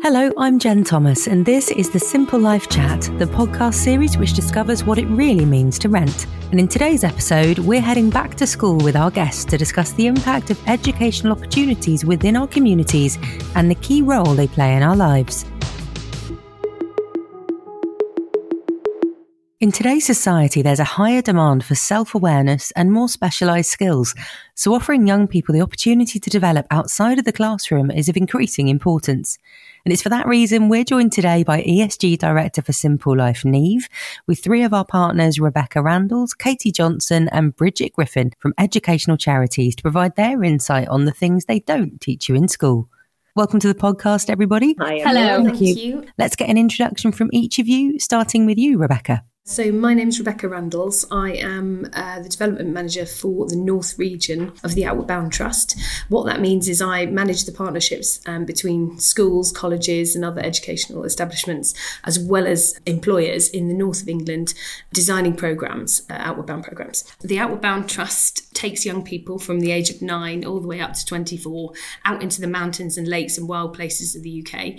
Hello, I'm Jen Thomas, and this is the Simple Life Chat, the podcast series which discovers what it really means to rent. And in today's episode, we're heading back to school with our guests to discuss the impact of educational opportunities within our communities and the key role they play in our lives. In today's society, there's a higher demand for self awareness and more specialised skills. So, offering young people the opportunity to develop outside of the classroom is of increasing importance. And it's for that reason we're joined today by ESG Director for Simple Life, Niamh, with three of our partners, Rebecca Randalls, Katie Johnson, and Bridget Griffin from Educational Charities to provide their insight on the things they don't teach you in school. Welcome to the podcast, everybody. Hi, Hello. Thank, Thank you. you. Let's get an introduction from each of you, starting with you, Rebecca. So, my name is Rebecca Randalls. I am uh, the development manager for the North region of the Outward Bound Trust. What that means is I manage the partnerships um, between schools, colleges, and other educational establishments, as well as employers in the north of England, designing programs, uh, Outward Bound programs. The Outward Bound Trust takes young people from the age of nine all the way up to 24 out into the mountains and lakes and wild places of the UK.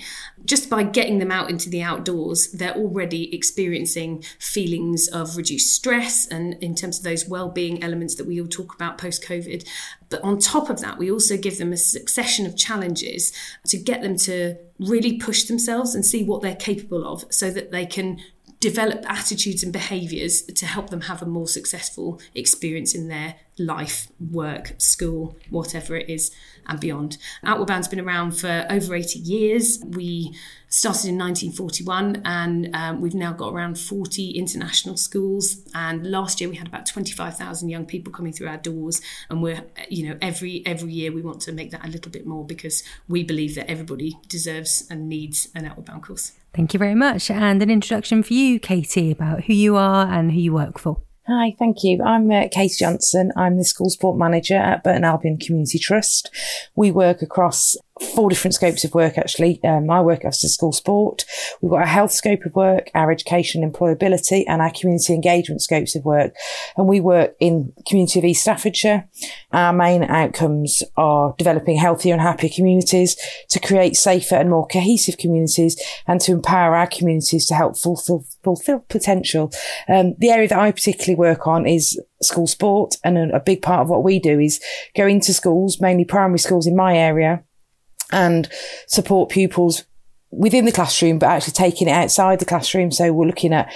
Just by getting them out into the outdoors, they're already experiencing feelings of reduced stress and in terms of those well-being elements that we all talk about post-covid. But on top of that we also give them a succession of challenges to get them to really push themselves and see what they're capable of so that they can develop attitudes and behaviors to help them have a more successful experience in their life, work, school, whatever it is, and beyond. Outward Bound's been around for over 80 years. We started in 1941 and um, we've now got around 40 international schools and last year we had about 25,000 young people coming through our doors and we're you know every every year we want to make that a little bit more because we believe that everybody deserves and needs an outward bound course. Thank you very much and an introduction for you Katie about who you are and who you work for. Hi, thank you. I'm uh, Kate Johnson. I'm the school sport manager at Burton Albion Community Trust. We work across four different scopes of work actually. Um, I work as a school sport. We've got our health scope of work, our education and employability, and our community engagement scopes of work. And we work in community of East Staffordshire. Our main outcomes are developing healthier and happier communities, to create safer and more cohesive communities, and to empower our communities to help fulfill, fulfill potential. Um, the area that I particularly work on is school sport, and a, a big part of what we do is go into schools, mainly primary schools in my area, and support pupils within the classroom, but actually taking it outside the classroom. So we're looking at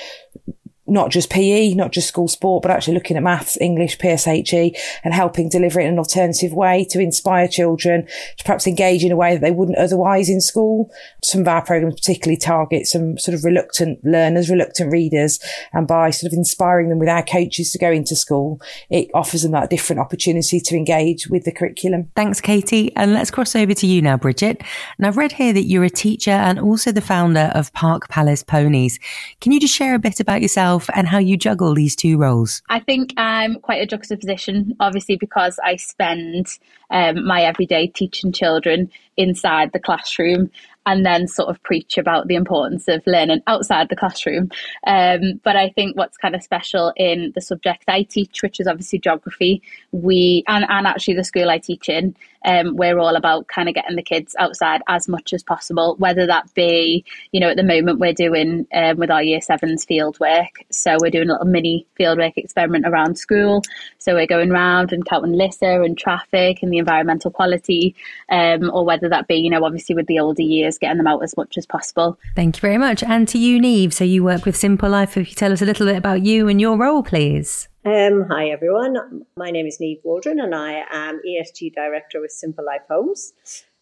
not just PE, not just school sport, but actually looking at maths, English, PSHE and helping deliver it in an alternative way to inspire children to perhaps engage in a way that they wouldn't otherwise in school. Some of our programs particularly target some sort of reluctant learners, reluctant readers. And by sort of inspiring them with our coaches to go into school, it offers them that different opportunity to engage with the curriculum. Thanks, Katie. And let's cross over to you now, Bridget. And I've read here that you're a teacher and also the founder of Park Palace Ponies. Can you just share a bit about yourself? Yourself and how you juggle these two roles? I think I'm quite a juxtaposition, obviously, because I spend um, my everyday teaching children inside the classroom and then sort of preach about the importance of learning outside the classroom. Um, but I think what's kind of special in the subject I teach, which is obviously geography, we and, and actually the school I teach in, um, we're all about kind of getting the kids outside as much as possible, whether that be, you know, at the moment we're doing um, with our year sevens field work. So we're doing a little mini field work experiment around school. So we're going around and counting litter and traffic and the environmental quality, um, or whether that be, you know, obviously with the older years, getting them out as much as possible. Thank you very much. And to you, Niamh. So you work with Simple Life. If you tell us a little bit about you and your role, please. Um, hi everyone, my name is Niamh Waldron and I am ESG Director with Simple Life Homes.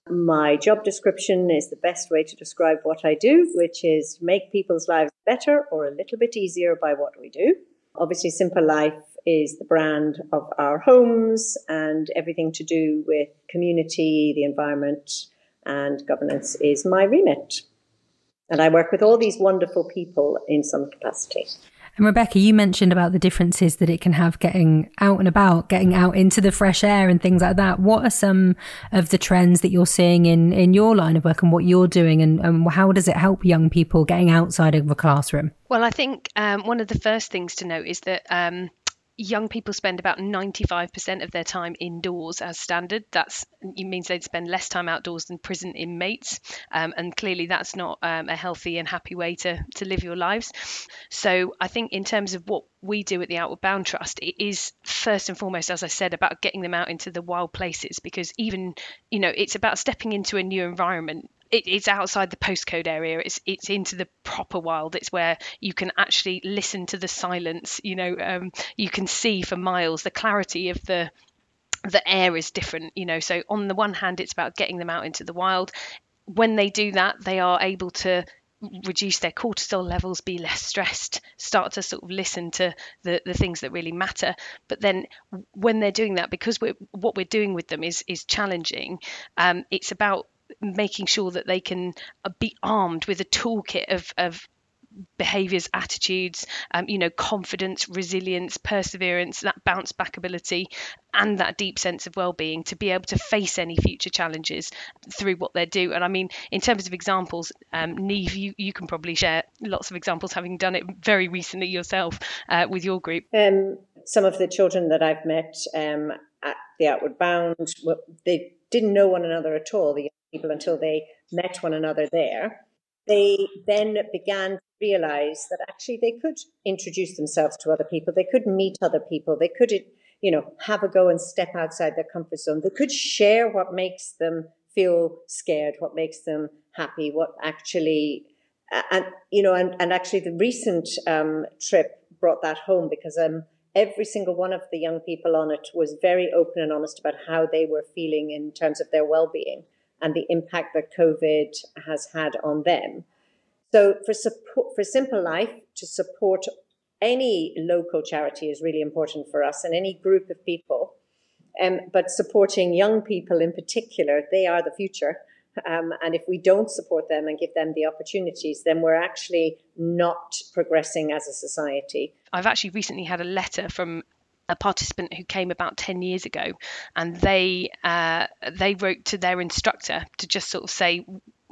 My job description is the best way to describe what I do, which is make people's lives better or a little bit easier by what we do. Obviously, Simple Life is the brand of our homes and everything to do with community, the environment, and governance is my remit. And I work with all these wonderful people in some capacity. And Rebecca, you mentioned about the differences that it can have getting out and about, getting out into the fresh air and things like that. What are some of the trends that you're seeing in, in your line of work and what you're doing and, and how does it help young people getting outside of the classroom? Well, I think um, one of the first things to note is that um, young people spend about 95% of their time indoors as standard. That's it means they'd spend less time outdoors than prison inmates, um, and clearly that's not um, a healthy and happy way to to live your lives. So I think in terms of what we do at the Outward Bound Trust, it is first and foremost, as I said, about getting them out into the wild places because even you know it's about stepping into a new environment it, it's outside the postcode area. It's it's into the proper wild. It's where you can actually listen to the silence. You know, um, you can see for miles. The clarity of the the air is different. You know, so on the one hand, it's about getting them out into the wild. When they do that, they are able to reduce their cortisol levels, be less stressed, start to sort of listen to the, the things that really matter. But then when they're doing that, because we're, what we're doing with them is is challenging, um, it's about making sure that they can uh, be armed with a toolkit of, of behaviors attitudes um, you know confidence resilience perseverance that bounce back ability and that deep sense of well-being to be able to face any future challenges through what they do. And i mean in terms of examples um, Niamh you, you can probably share lots of examples having done it very recently yourself uh, with your group. Um, some of the children that i've met um, at the outward bound they didn't know one another at all. The people until they met one another there. They then began to realize that actually they could introduce themselves to other people. They could meet other people. They could, you know, have a go and step outside their comfort zone. They could share what makes them feel scared, what makes them happy, what actually, and, you know, and, and actually the recent um, trip brought that home because um, every single one of the young people on it was very open and honest about how they were feeling in terms of their well-being and the impact that COVID has had on them. So for support, for Simple Life to support any local charity is really important for us and any group of people. Um, but supporting young people in particular, they are the future. Um, and if we don't support them and give them the opportunities, then we're actually not progressing as a society. I've actually recently had a letter from a participant who came about 10 years ago and they uh, they wrote to their instructor to just sort of say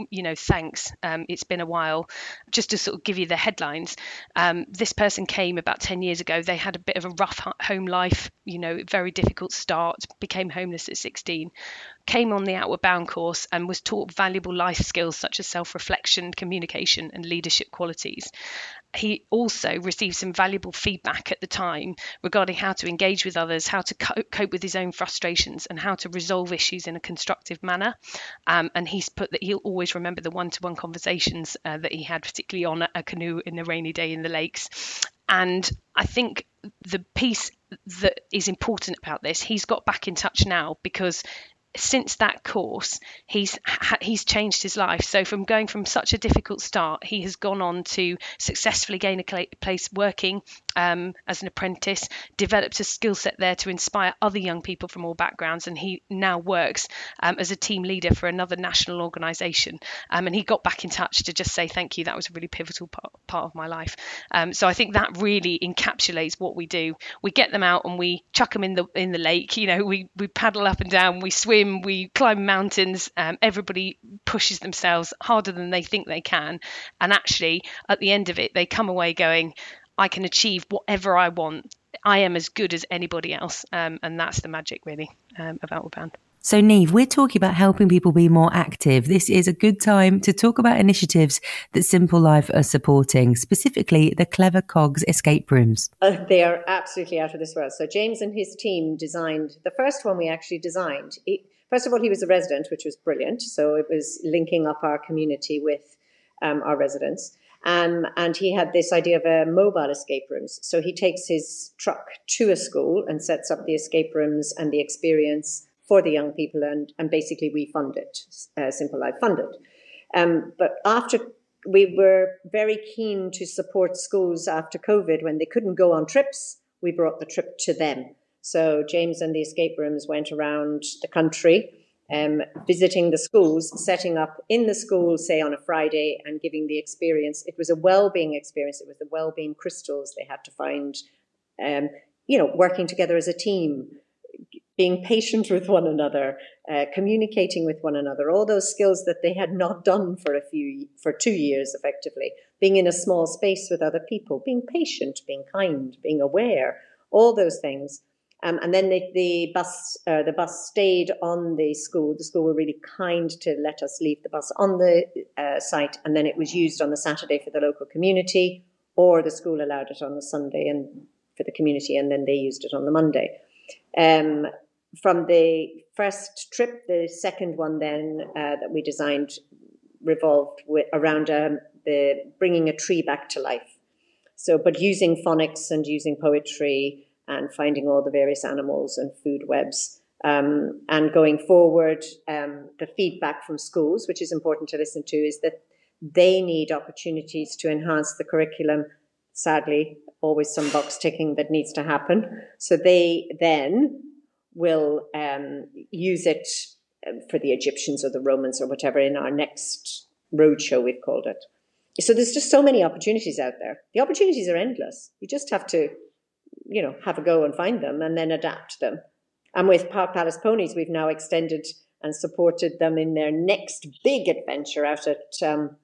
you know, thanks. Um, it's been a while. Just to sort of give you the headlines, um, this person came about 10 years ago. They had a bit of a rough home life, you know, very difficult start, became homeless at 16, came on the Outward Bound course and was taught valuable life skills such as self reflection, communication, and leadership qualities he also received some valuable feedback at the time regarding how to engage with others, how to cope with his own frustrations, and how to resolve issues in a constructive manner. Um, and he's put that he'll always remember the one to one conversations uh, that he had, particularly on a, a canoe in the rainy day in the lakes. And I think the piece that is important about this, he's got back in touch now because since that course, he's he's changed his life. So from going from such a difficult start, he has gone on to successfully gain a place working um, as an apprentice, developed a skill set there to inspire other young people from all backgrounds, and he now works um, as a team leader for another national organisation. Um, and he got back in touch to just say thank you. That was a really pivotal part, part of my life. Um, so I think that really encapsulates what we do. We get them out and we chuck them in the in the lake. You know, we we paddle up and down, we swim swim, we climb mountains. Um, everybody pushes themselves harder than they think they can. And actually, at the end of it, they come away going, I can achieve whatever I want. I am as good as anybody else. Um, and that's the magic, really, um, of Outward Bound. So, Niamh, we're talking about helping people be more active. This is a good time to talk about initiatives that Simple Life are supporting, specifically the Clever Clogs escape rooms. Uh, they are absolutely out of this world. So, James and his team designed the first one we actually designed. First of all, he was a resident, which was brilliant. So, it was linking up our community with um, our residents. Um, and he had this idea of a mobile escape rooms. So, he takes his truck to a school and sets up the escape rooms and the experience for the young people, and, and basically we fund it, uh, Simple Life funded. Um, but after we were very keen to support schools after COVID when they couldn't go on trips, we brought the trip to them. So James and the escape rooms went around the country. Um, visiting the schools, setting up in the school, say on a Friday, and giving the experience. It was a well-being experience. It was the well-being crystals they had to find. Um, you know, working together as a team, being patient with one another, uh, communicating with one another, all those skills that they had not done for a few, for two years effectively, being in a small space with other people, being patient, being kind, being aware, all those things. Um, and then the, the bus uh, the bus stayed on the school. The school were really kind to let us leave the bus on the uh, site, and then it was used on the Saturday for the local community, or the school allowed it on the Sunday and for the community, and then they used it on the Monday. Um, from the first trip, the second one then uh, that we designed revolved with, around um, the bringing a tree back to life. So, but using phonics and using poetry and finding all the various animals and food webs. Um, and going forward, um, the feedback from schools, which is important to listen to, is that they need opportunities to enhance the curriculum. Sadly, always some box ticking that needs to happen. So they then will um, use it um, for the Egyptians or the Romans or whatever in our next roadshow, we've called it. So there's just so many opportunities out there. The opportunities are endless. You just have to you know, have a go and find them and then adapt them. And with Park Palace Ponies, we've now extended and supported them in their next big adventure out at um,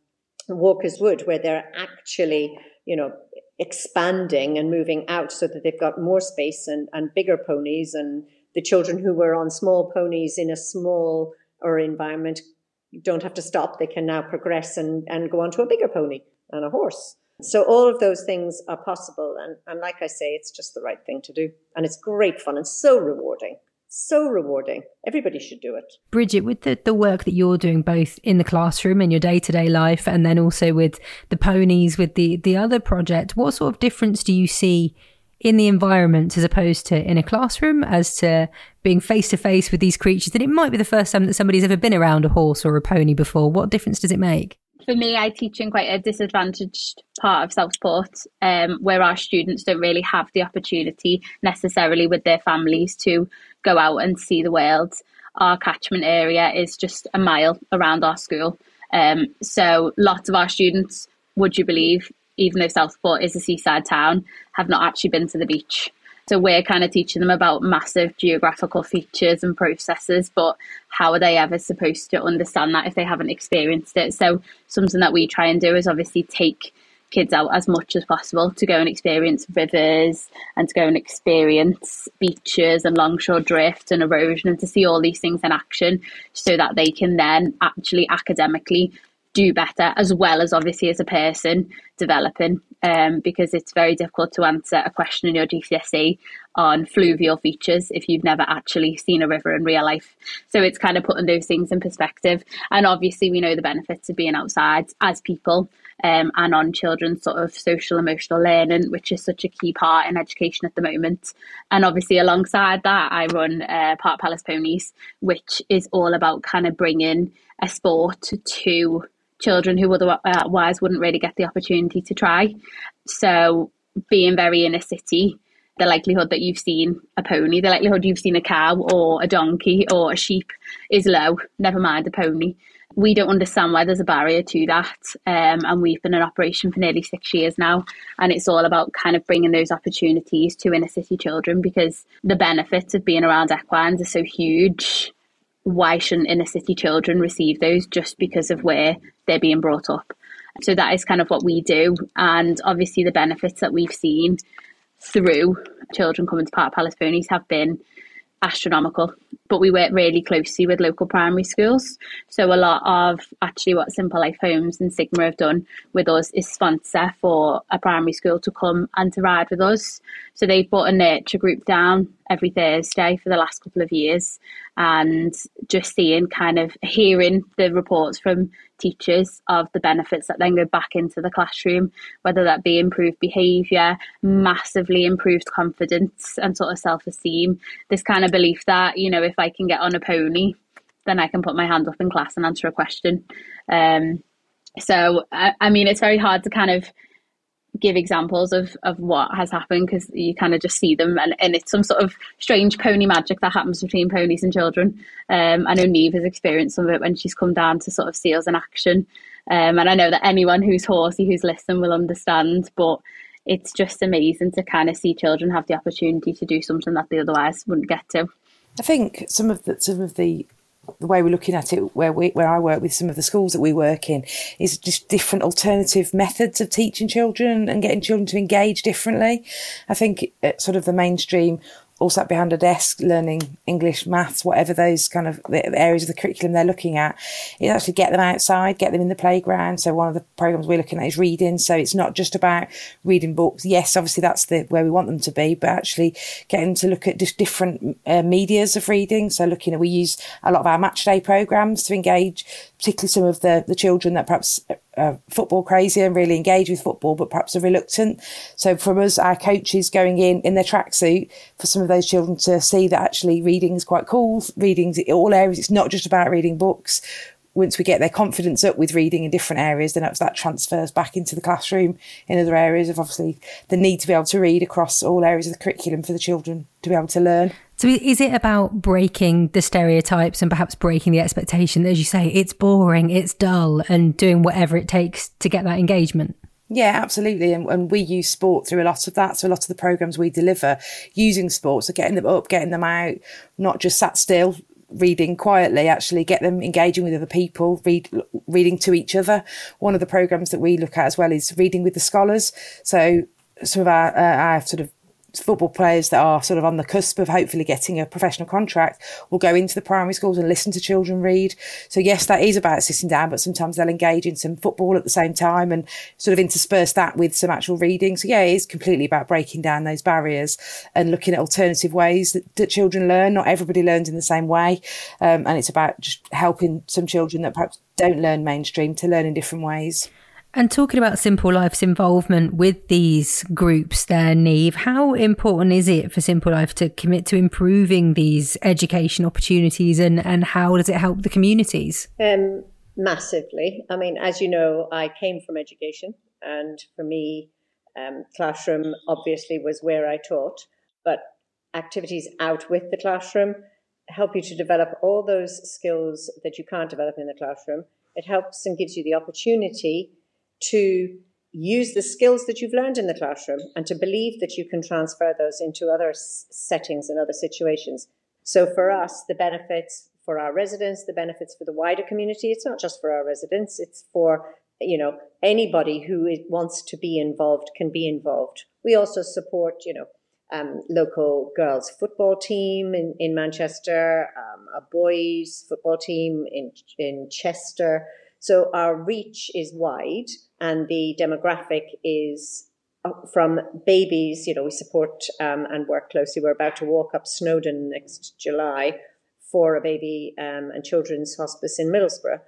Walker's Wood, where they're actually, you know, expanding and moving out so that they've got more space and, and bigger ponies. And the children who were on small ponies in a small or environment don't have to stop. They can now progress and, and go on to a bigger pony and a horse. So all of those things are possible. And, and like I say, it's just the right thing to do. And it's great fun and so rewarding. So rewarding. Everybody should do it. Bridget, with the, the work that you're doing both in the classroom in your day to day life and then also with the ponies, with the, the other project, what sort of difference do you see in the environment as opposed to in a classroom as to being face to face with these creatures that it might be the first time that somebody's ever been around a horse or a pony before what difference does it make for me, I teach in quite a disadvantaged part of Southport, um, where our students don't really have the opportunity necessarily with their families to go out and see the world. Our catchment area is just a mile around our school. Um, so lots of our students, would you believe, even though Southport is a seaside town, have not actually been to the beach. So we're kind of teaching them about massive geographical features and processes, but how are they ever supposed to understand that if they haven't experienced it? So something that we try and do is obviously take kids out as much as possible to go and experience rivers and to go and experience beaches and longshore drift and erosion and to see all these things in action so that they can then actually academically do better as well as obviously as a person developing um, because it's very difficult to answer a question in your GCSE on fluvial features if you've never actually seen a river in real life. So it's kind of putting those things in perspective. And obviously, we know the benefits of being outside as people um, and on children's sort of social emotional learning, which is such a key part in education at the moment. And obviously, alongside that, I run uh, Park Palace Ponies, which is all about kind of bringing a sport to children who otherwise wouldn't really get the opportunity to try. So, being very inner city, the likelihood that you've seen a pony, the likelihood you've seen a cow or a donkey or a sheep is low, never mind a pony. We don't understand why there's a barrier to that. Um, and we've been in operation for nearly six years now. And it's all about kind of bringing those opportunities to inner city children because the benefits of being around equines are so huge why shouldn't inner city children receive those just because of where they're being brought up? So that is kind of what we do. And obviously, the benefits that we've seen through children coming to Park Palace Ponies have been astronomical. But we work really closely with local primary schools. So a lot of actually what Simple Life Homes and Sigma have done with us is sponsor for a primary school to come and to ride with us. So they've brought a nurture group down every Thursday for the last couple of years and just seeing kind of hearing the reports from teachers of the benefits that then go back into the classroom, whether that be improved behaviour, massively improved confidence and sort of self esteem. This kind of belief that, you know, if I can get on a pony, then I can put my hand up in class and answer a question. Um, so, I, I mean, it's very hard to kind of give examples of, of what has happened because you kind of just see them and, and it's some sort of strange pony magic that happens between ponies and children. Um, I know Niamh has experienced some of it when she's come down to sort of see us in action. Um, and I know that anyone who's horsey who's listening will understand, but it's just amazing to kind of see children have the opportunity to do something that they otherwise wouldn't get to. I think some of the some of the the way we're looking at it, where we, where I work with some of the schools that we work in, is just different alternative methods of teaching children and getting children to engage differently. I think uh, sort of the mainstream all sat behind a desk learning English, maths, whatever those kind of areas of the curriculum they're looking at, is actually get them outside, get them in the playground. So one of the programs we're looking at is reading. So it's not just about reading books. Yes, obviously that's the where we want them to be, but actually getting to look at just different uh, medias of reading. So looking at we use a lot of our match day programs to engage, particularly some of the the children that perhaps uh, football crazy and really engage with football, but perhaps are reluctant. So from us, our coaches going in in their tracksuit for some of those children to see that actually reading is quite cool. Reading's all areas. It's not just about reading books. Once we get their confidence up with reading in different areas, then that transfers back into the classroom in other areas of obviously the need to be able to read across all areas of the curriculum for the children to be able to learn. So is it about breaking the stereotypes and perhaps breaking the expectation as you say, it's boring, it's dull, and doing whatever it takes to get that engagement? Yeah, absolutely. And, and, we use sport through a lot of that. So a lot of the programs we deliver using sports, so getting them up, getting them out, not just sat still, reading quietly, actually get them engaging with other people, read, reading to each other. One of the programs that we look at as well is reading with the scholars. So some of our, uh, our sort of football players that are sort of on the cusp of hopefully getting a professional contract will go into the primary schools and listen to children read. So yes, that is about sitting down, but sometimes they'll engage in some football at the same time and sort of intersperse that with some actual reading. So yeah, it is completely about breaking down those barriers and looking at alternative ways that, that children learn. Not everybody learns in the same way. Um, and it's about just helping some children that perhaps don't learn mainstream to learn in different ways. And talking about Simple Life's involvement with these groups there, Niamh, how important is it for Simple Life to commit to improving these education opportunities and, and how does it help the communities? Um, massively. I mean, as you know, I came from education, and for me, um, classroom obviously was where I taught, but activities out with the classroom help you to develop all those skills that you can't develop in the classroom. It helps and gives you the opportunity to use the skills that you've learned in the classroom and to believe that you can transfer those into other s- settings and other situations. So for us, the benefits for our residents, the benefits for the wider community, it's not just for our residents, it's for you know anybody who wants to be involved can be involved. We also support you know um, local girls football team in, in Manchester, um, a boys football team in in Chester. So our reach is wide and the demographic is from babies. You know, we support um, and work closely. We're about to walk up Snowdon next July for a baby um, and children's hospice in Middlesbrough.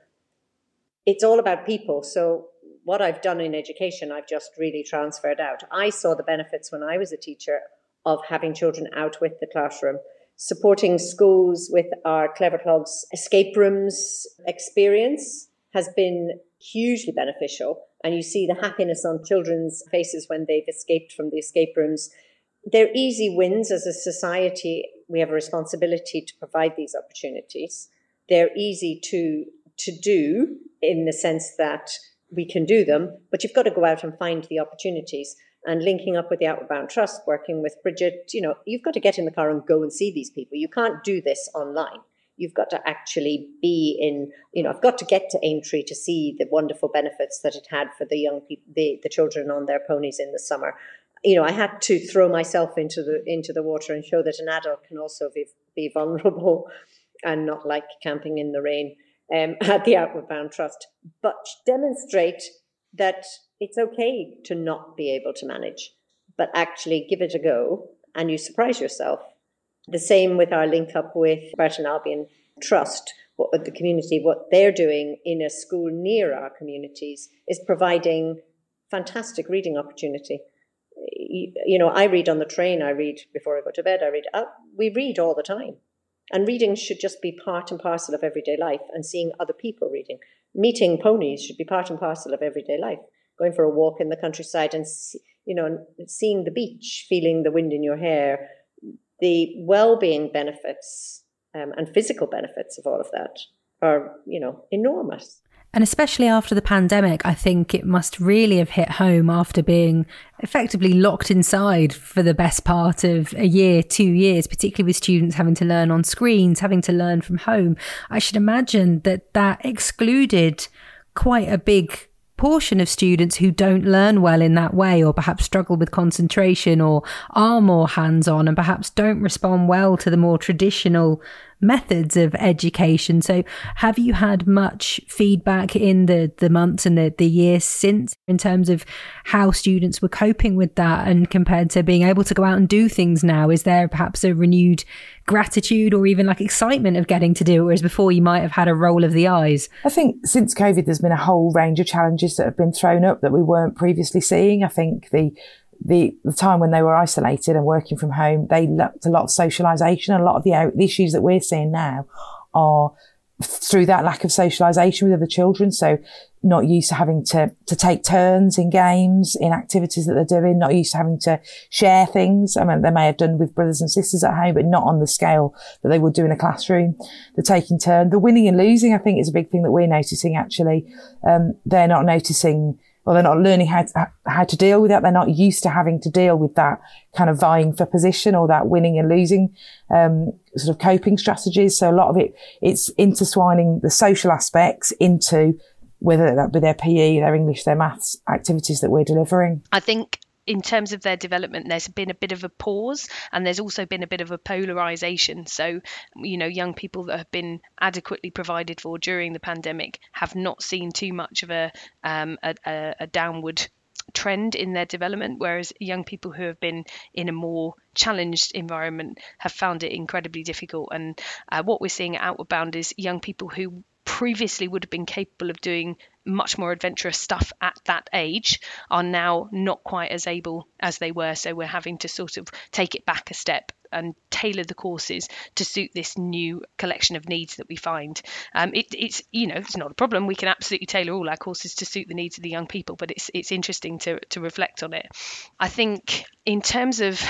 It's all about people. So what I've done in education, I've just really transferred out. I saw the benefits when I was a teacher of having children out with the classroom supporting schools with our Clever Clogs escape rooms experience has been hugely beneficial. And you see the happiness on children's faces when they've escaped from the escape rooms. They're easy wins as a society. We have a responsibility to provide these opportunities. They're easy to, to do in the sense that we can do them, but you've got to go out and find the opportunities. And linking up with the Outward Bound Trust, working with Bridget, you know, you've got to get in the car and go and see these people. You can't do this online you've got to actually be in, you know, I've got to get to Aintree to see the wonderful benefits that it had for the young people, the, the children on their ponies in the summer. You know, I had to throw myself into the into the water and show that an adult can also be, be vulnerable and not like camping in the rain um, at the Outward Bound Trust, but demonstrate that it's okay to not be able to manage, but actually give it a go and you surprise yourself the same with our link up with Burton Albion Trust, what the community, what they're doing in a school near our communities is providing fantastic reading opportunity. You, you know, I read on the train, I read before I go to bed, I read, uh, we read all the time. And reading should just be part and parcel of everyday life, and seeing other people reading. Meeting ponies should be part and parcel of everyday life. Going for a walk in the countryside and, you know, seeing the beach, feeling the wind in your hair, the well-being benefits um, and physical benefits of all of that are, you know, enormous. And especially after the pandemic, I think it must really have hit home after being effectively locked inside for the best part of a year, two years, particularly with students having to learn on screens, having to learn from home. I should imagine that that excluded quite a big portion of students who don't learn well in that way or perhaps struggle with concentration or are more hands on and perhaps don't respond well to the more traditional methods of education. So, have you had much feedback in the, the months and the, the years since in terms of how students were coping with that and compared to being able to go out and do things now? Is there perhaps a renewed gratitude or even like excitement of getting to do it, whereas before you might have had a roll of the eyes? I think since COVID, there's been a whole range of challenges that have been thrown up that we weren't previously seeing. I think the the, the time when they were isolated and working from home, they lacked a lot of socialization. A lot of the, the issues that we're seeing now are through that lack of socialization with other children. So not used to having to, to take turns in games, in activities that they're doing, not used to having to share things. I mean, they may have done with brothers and sisters at home, but not on the scale that they would do in a classroom. The taking turn, the winning and losing, I think is a big thing that we're noticing actually. Um, they're not noticing or they're not learning how to, how to deal with that. They're not used to having to deal with that kind of vying for position or that winning and losing, um, sort of coping strategies. So a lot of it, it's intertwining the social aspects into whether that be their PE, their English, their maths activities that we're delivering. I think in terms of their development, there's been a bit of a pause and there's also been a bit of a polarization. So, you know, young people that have been adequately provided for during the pandemic have not seen too much of a, um, a, a, a downward trend in their development, whereas young people who have been in a more challenged environment have found it incredibly difficult. And uh, what we're seeing at Outward Bound is young people who previously would have been capable of doing much more adventurous stuff at that age are now not quite as able as they were. So we're having to sort of take it back a step and tailor the courses to suit this new collection of needs that we find. Um, it, it's you know it's not a problem. We can absolutely tailor all our courses to suit the needs of the young people, but it's it's interesting to to reflect on it. I think in terms of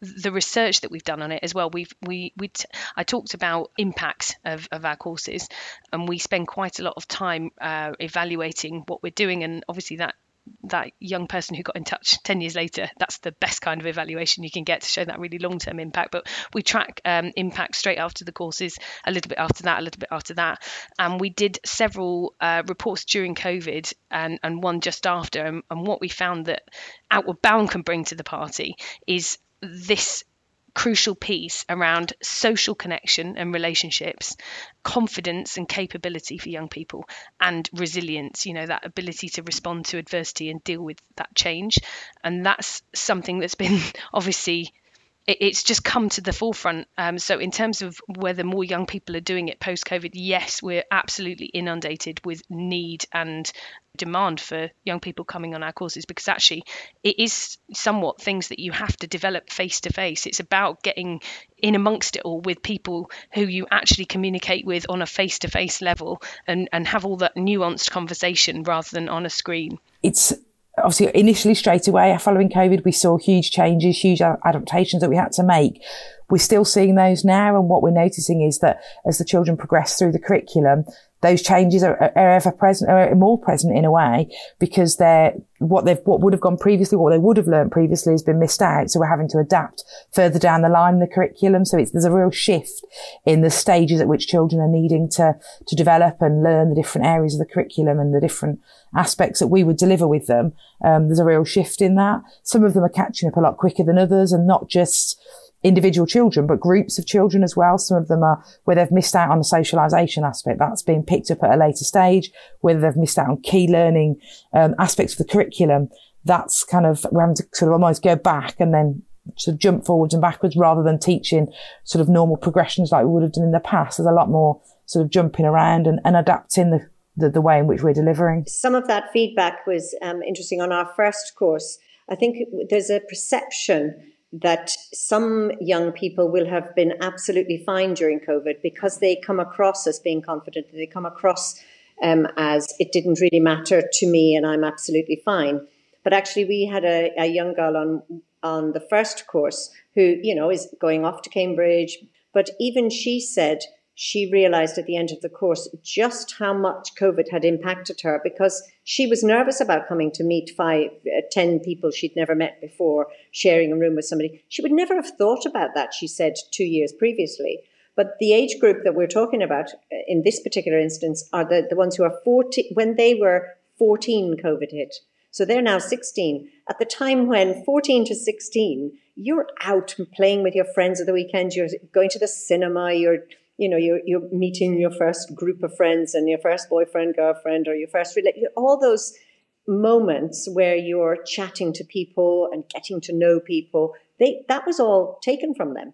the research that we've done on it as well. We've we we t- I talked about impact of, of our courses, and we spend quite a lot of time uh, evaluating what we're doing, and obviously that that young person who got in touch 10 years later that's the best kind of evaluation you can get to show that really long term impact but we track um, impact straight after the courses a little bit after that a little bit after that and we did several uh, reports during covid and, and one just after and, and what we found that outward bound can bring to the party is this crucial piece around social connection and relationships, confidence and capability for young people, and resilience, you know, that ability to respond to adversity and deal with that change. And that's something that's been obviously it's just come to the forefront. Um, so, in terms of whether more young people are doing it post COVID, yes, we're absolutely inundated with need and demand for young people coming on our courses because actually it is somewhat things that you have to develop face to face. It's about getting in amongst it all with people who you actually communicate with on a face to face level and, and have all that nuanced conversation rather than on a screen. It's obviously initially straight away uh, following COVID, we saw huge changes, huge adaptations that we had to make. We're still seeing those now. And what we're noticing is that as the children progress through the curriculum, those changes are, are ever present, are more present in a way because they're what they've, what would have gone previously, what they would have learned previously has been missed out. So we're having to adapt further down the line in the curriculum. So it's, there's a real shift in the stages at which children are needing to, to develop and learn the different areas of the curriculum and the different aspects that we would deliver with them. Um, there's a real shift in that. Some of them are catching up a lot quicker than others and not just, individual children, but groups of children as well. Some of them are where they've missed out on the socialization aspect. That's being picked up at a later stage, whether they've missed out on key learning um, aspects of the curriculum. That's kind of, we're having to sort of almost go back and then sort of jump forwards and backwards rather than teaching sort of normal progressions like we would have done in the past. There's a lot more sort of jumping around and, and adapting the, the, the, way in which we're delivering. Some of that feedback was um, interesting on our first course. I think there's a perception that some young people will have been absolutely fine during COVID because they come across as being confident. They come across um, as it didn't really matter to me and I'm absolutely fine. But actually, we had a, a young girl on on the first course who, you know, is going off to Cambridge. But even she said she realized at the end of the course just how much COVID had impacted her because she was nervous about coming to meet five, uh, ten people she'd never met before, sharing a room with somebody. She would never have thought about that, she said two years previously. But the age group that we're talking about uh, in this particular instance are the, the ones who are 14, when they were 14, COVID hit. So they're now 16. At the time when 14 to 16, you're out playing with your friends at the weekend, you're going to the cinema, you're you know, you're, you're meeting your first group of friends and your first boyfriend, girlfriend, or your first all those moments where you're chatting to people and getting to know people, they, that was all taken from them.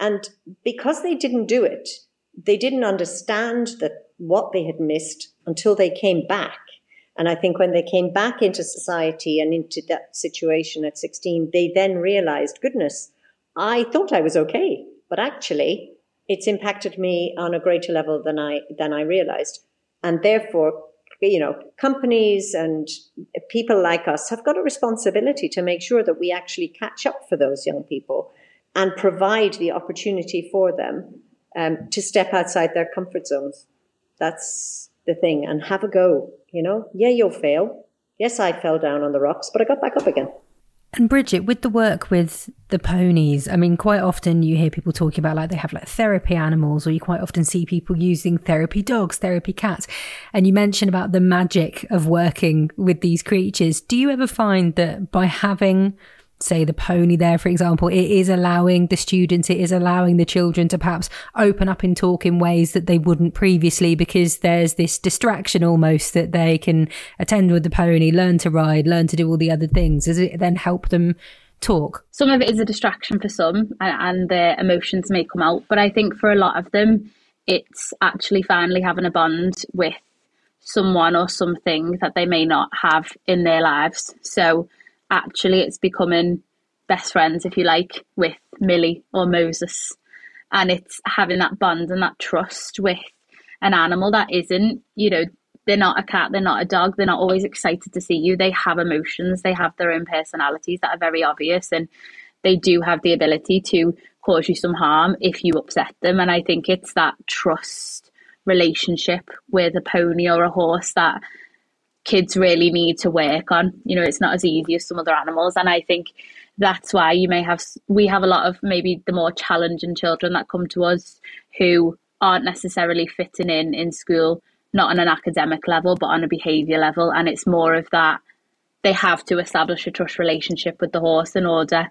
And because they didn't do it, they didn't understand that what they had missed until they came back. And I think when they came back into society and into that situation at 16, they then realized, goodness, I thought I was okay, but actually it's impacted me on a greater level than I than I realized, and therefore, you know, companies and people like us have got a responsibility to make sure that we actually catch up for those young people and provide the opportunity for them um, to step outside their comfort zones. That's the thing, and have a go. You know, yeah, you'll fail. Yes, I fell down on the rocks, but I got back up again. And Bridget, with the work with the ponies, I mean, quite often you hear people talking about like they have like therapy animals, or you quite often see people using therapy dogs, therapy cats. And you mentioned about the magic of working with these creatures. Do you ever find that by having say the pony there, for example, it is allowing the students, it is allowing the children to perhaps open up and talk in ways that they wouldn't previously because there's this distraction almost that they can attend with the pony, learn to ride, learn to do all the other things. Does it then help them talk? Some of it is a distraction for some and, and emotions may come out, but I think for a lot of them, it's actually finally having a bond with someone or something that they may not have in their lives. So actually it's becoming best friends, if you like, with Millie or Moses. And it's having that bond and that trust with an animal that isn't, you know, they're not a cat, they're not a dog, they're not always excited to see you. They have emotions, they have their own personalities that are very obvious, and they do have the ability to cause you some harm if you upset them. And I think it's that trust relationship with a pony or a horse that kids really need to work on. You know, it's not as easy as some other animals. And I think that's why you may have, we have a lot of maybe the more challenging children that come to us who aren't necessarily fitting in in school, not on an academic level, but on a behaviour level. And it's more of that they have to establish a trust relationship with the horse in order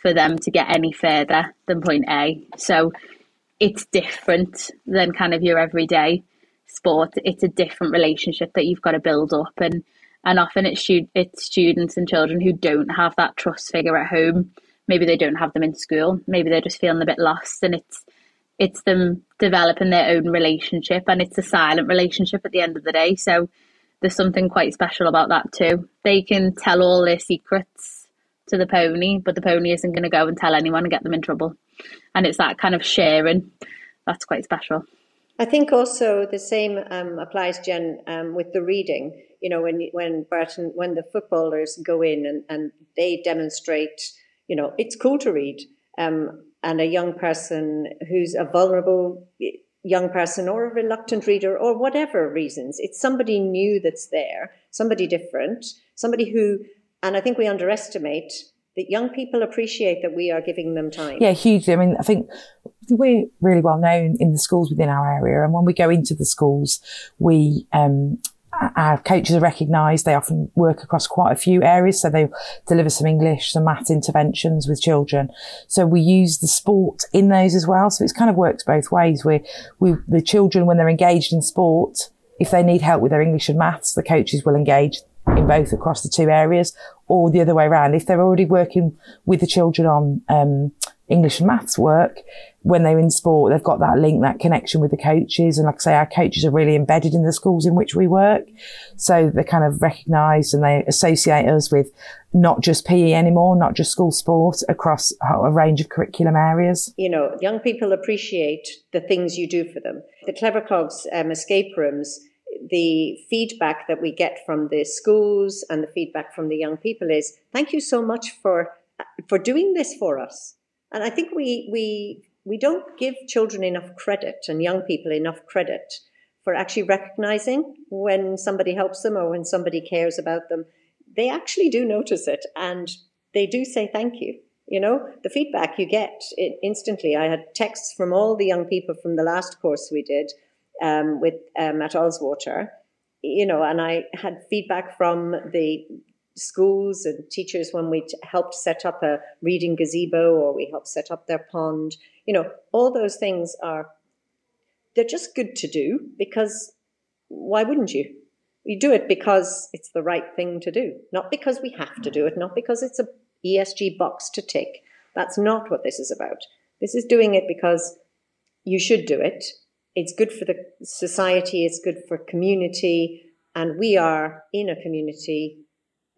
for them to get any further than point A. So it's different than kind of your everyday sport, it's a different relationship that you've got to build up, and and often it's it's students and children who don't have that trust figure at home. Maybe they don't have them in school. Maybe they're just feeling a bit lost, and it's it's them developing their own relationship, and it's a silent relationship at the end of the day. So there's something quite special about that too. They can tell all their secrets to the pony, but the pony isn't going to go and tell anyone and get them in trouble. And it's that kind of sharing that's quite special. I think also the same um, applies, Jen, um, with the reading. You know, when when Burton, when the footballers go in and, and they demonstrate, you know, it's cool to read. Um, and a young person who's a vulnerable young person or a reluctant reader or whatever reasons, it's somebody new that's there, somebody different, somebody who, and I think we underestimate that young people appreciate that we are giving them time. Yeah, hugely. I mean, I think we're really well known in the schools within our area. And when we go into the schools, we, um, our coaches are recognised. They often work across quite a few areas. So they deliver some English, some math interventions with children. So we use the sport in those as well. So it's kind of works both ways. We, we, the children, when they're engaged in sport, if they need help with their English and maths, the coaches will engage in both across the two areas or the other way around. If they're already working with the children on, um, English and maths work, when they're in sport, they've got that link, that connection with the coaches. And like I say, our coaches are really embedded in the schools in which we work. So they're kind of recognized and they associate us with not just PE anymore, not just school sport across a range of curriculum areas. You know, young people appreciate the things you do for them. The Clever Clogs um, escape rooms, the feedback that we get from the schools and the feedback from the young people is thank you so much for for doing this for us and I think we we we don't give children enough credit and young people enough credit for actually recognizing when somebody helps them or when somebody cares about them. They actually do notice it and they do say thank you. You know, the feedback you get instantly. I had texts from all the young people from the last course we did um, with um, at Ullswater, you know, and I had feedback from the schools and teachers when we helped set up a reading gazebo or we helped set up their pond. You know, all those things are they're just good to do because why wouldn't you? You do it because it's the right thing to do, not because we have to do it, not because it's a ESG box to tick. That's not what this is about. This is doing it because you should do it. It's good for the society, it's good for community, and we are in a community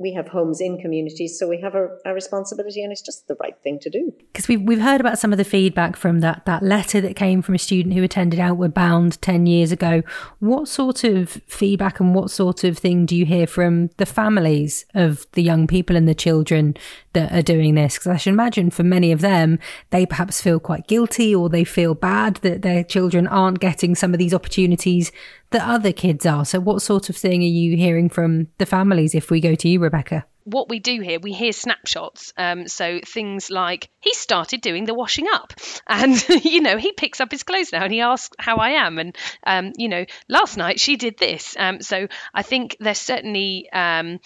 we have homes in communities, so we have a, a, responsibility, and it's just the right thing to do. Because we've we've heard about some of the feedback from that that letter that came from a student who attended Outward Bound ten years ago. What sort of feedback and what sort of thing do you hear from the families of the young people and the children that are doing this? Because I should imagine for many of them, they perhaps feel quite guilty or they feel bad that their children aren't getting some of these opportunities that other kids are. So, what sort of thing are you hearing from the families if we go to you, Rebecca? What we do here, we hear snapshots. Um, so things like he started doing the washing up, and you know he picks up his clothes now and he asks how I am, and um, you know last night she did this. Um, so I think there's certainly um,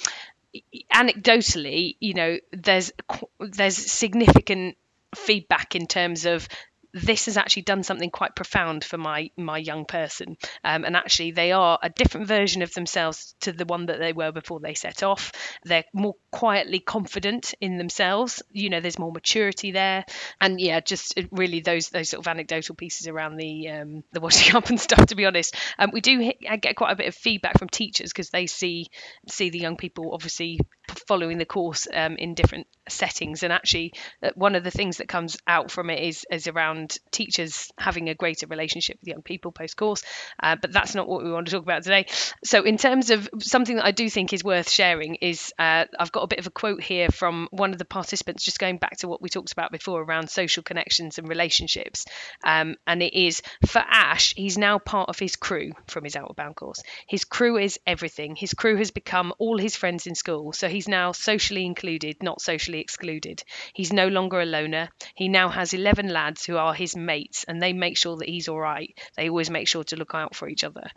anecdotally, you know, there's there's significant feedback in terms of this has actually done something quite profound for my my young person. Um, and actually they are a different version of themselves to the one that they were before they set off. They're more quietly confident in themselves. You know there's more maturity there. And yeah just really those those sort of anecdotal pieces around the um, the washing up and stuff to be honest. Um, we do hit, get quite a bit of feedback from teachers because they see see the young people obviously following the course um, in different settings. And actually uh, one of the things that comes out from it is is around teachers having a greater relationship with young people post course uh, but that's not what we want to talk about today. So in terms of something that i do think is worth sharing is uh, i've got a bit of a quote here from one of the participants just going back to what we talked about before around social connections and relationships. Um, and it is for ash he's now part of his crew from his outward bound course. His crew is everything. His crew has become all his friends in school. So he's now socially included not socially socially excluded. He's no longer a loner. He now has 11 lads who are his mates and they make sure that he's all right. They always make sure to look out for each other.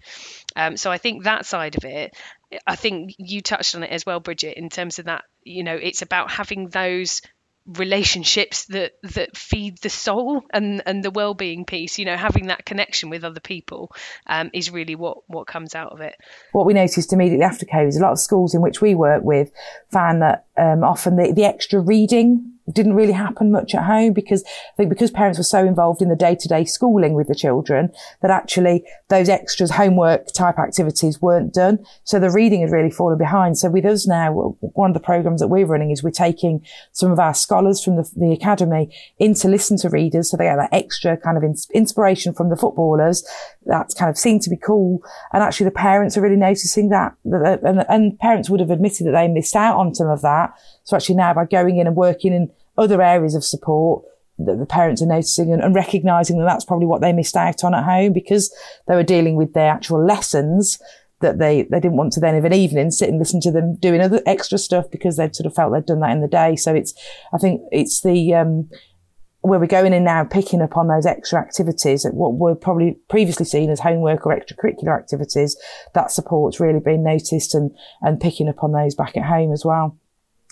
Um, so I think that side of it, I think you touched on it as well, Bridget, in terms of that, you know, it's about having those relationships that that feed the soul and and the well-being piece you know having that connection with other people um, is really what what comes out of it what we noticed immediately after covid is a lot of schools in which we work with found that um, often the, the extra reading didn't really happen much at home because I think because parents were so involved in the day to day schooling with the children that actually those extras homework type activities weren't done. So the reading had really fallen behind. So with us now, one of the programs that we're running is we're taking some of our scholars from the, the academy in to listen to readers. So they get that extra kind of inspiration from the footballers. That's kind of seemed to be cool. And actually the parents are really noticing that, that and, and parents would have admitted that they missed out on some of that. So actually now by going in and working in other areas of support that the parents are noticing and, and recognizing that that's probably what they missed out on at home because they were dealing with their actual lessons that they, they didn't want to then of an evening sit and listen to them doing other extra stuff because they'd sort of felt they'd done that in the day. So it's, I think it's the, um, where we're going in now, picking up on those extra activities, that what were probably previously seen as homework or extracurricular activities, that support's really been noticed and, and picking up on those back at home as well.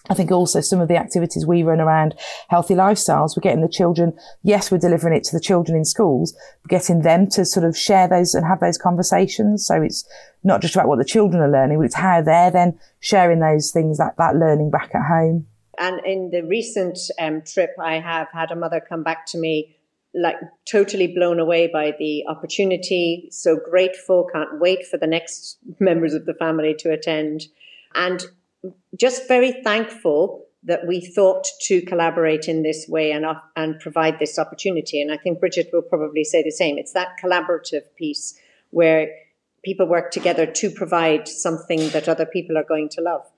I think also some of the activities we run around healthy lifestyles, we're getting the children, yes, we're delivering it to the children in schools, getting them to sort of share those and have those conversations. So it's not just about what the children are learning, but it's how they're then sharing those things, that, that learning back at home. And in the recent um, trip, I have had a mother come back to me like totally blown away by the opportunity, so grateful, can't wait for the next members of the family to attend. And just very thankful that we thought to collaborate in this way and, uh, and provide this opportunity. And I think Bridget will probably say the same. It's that collaborative piece where people work together to provide something that other people are going to love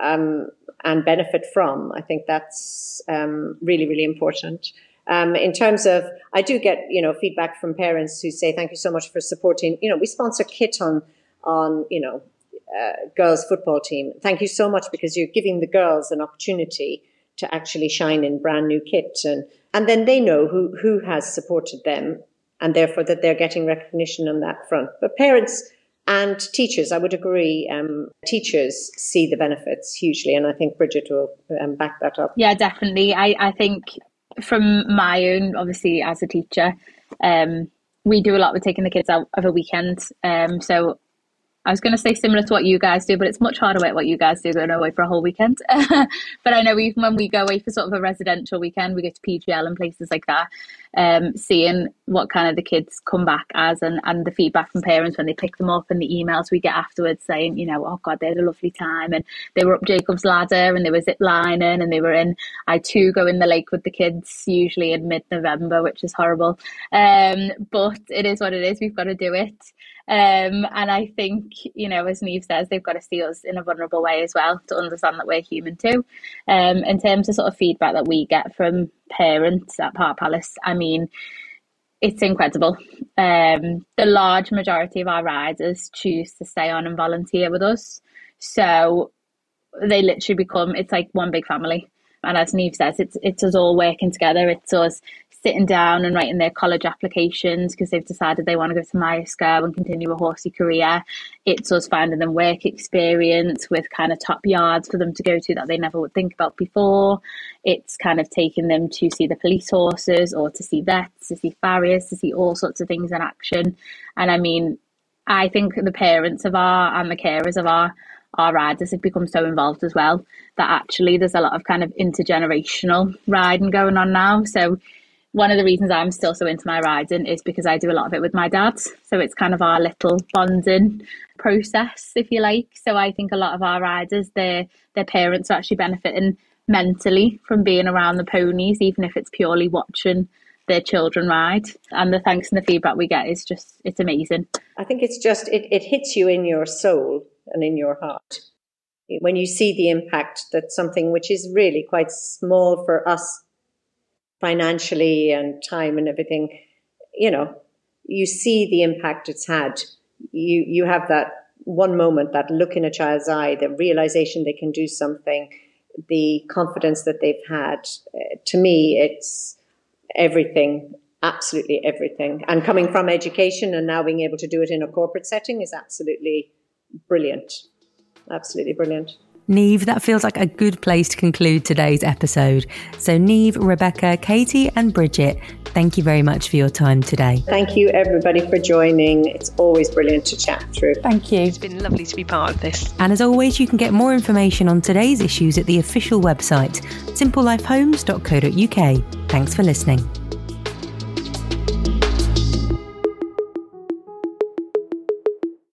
um, and benefit from. I think that's um, really, really important. Um, in terms of, I do get you know feedback from parents who say thank you so much for supporting. You know, we sponsor kit on on you know uh, girls football team. Thank you so much because you're giving the girls an opportunity to actually shine in brand new kit and and then they know who who has supported them and therefore that they're getting recognition on that front. But parents and teachers, I would agree, um, teachers see the benefits hugely, and I think Bridget will um, back that up. Yeah, definitely. I, I think from my own, obviously, as a teacher, um, we do a lot with taking the kids out of a weekend. Um, so I was going to say similar to what you guys do, but it's much harder at what you guys do going away for a whole weekend. but I know even when we go away for sort of a residential weekend, we go to PGL and places like that, um, seeing what kind of the kids come back as and, and the feedback from parents when they pick them up and the emails we get afterwards saying, you know, oh God, they had a lovely time and they were up Jacob's Ladder and they were zip lining and they were in, I too go in the lake with the kids usually in mid-November, which is horrible. Um, but it is what it is. We've got to do it. Um, and I think, you know, as Niamh says, they've got to see us in a vulnerable way as well to understand that we're human too. Um, in terms of sort of feedback that we get from parents at Park Palace, I mean, it's incredible. Um, the large majority of our riders choose to stay on and volunteer with us. So they literally become, it's like one big family. And as Niamh says, it's it's us all working together. It's us sitting down and writing their college applications because they've decided they want to go to Myerscough and continue a horsey career. It's us finding them work experience with kind of top yards for them to go to that they never would think about before. It's kind of taking them to see the police horses or to see vets, to see farriers, to see all sorts of things in action. And I mean, I think the parents of our and the carers of our our riders have become so involved as well that actually there's a lot of kind of intergenerational riding going on now. So one of the reasons I'm still so into my riding is because I do a lot of it with my dad. So it's kind of our little bonding process, if you like. So I think a lot of our riders, their their parents are actually benefiting mentally from being around the ponies, even if it's purely watching their children ride. And the thanks and the feedback we get is just it's amazing. I think it's just it, it hits you in your soul and in your heart. When you see the impact that something which is really quite small for us financially and time and everything, you know, you see the impact it's had. You you have that one moment, that look in a child's eye, the realization they can do something, the confidence that they've had. Uh, to me, it's everything, absolutely everything. And coming from education and now being able to do it in a corporate setting is absolutely brilliant. Absolutely brilliant. Niamh, that feels like a good place to conclude today's episode. So, Niamh, Rebecca, Katie, and Bridget, thank you very much for your time today. Thank you, everybody, for joining. It's always brilliant to chat through. Thank you. It's been lovely to be part of this. And as always, you can get more information on today's issues at the official website, simplelifehomes.co.uk. Thanks for listening.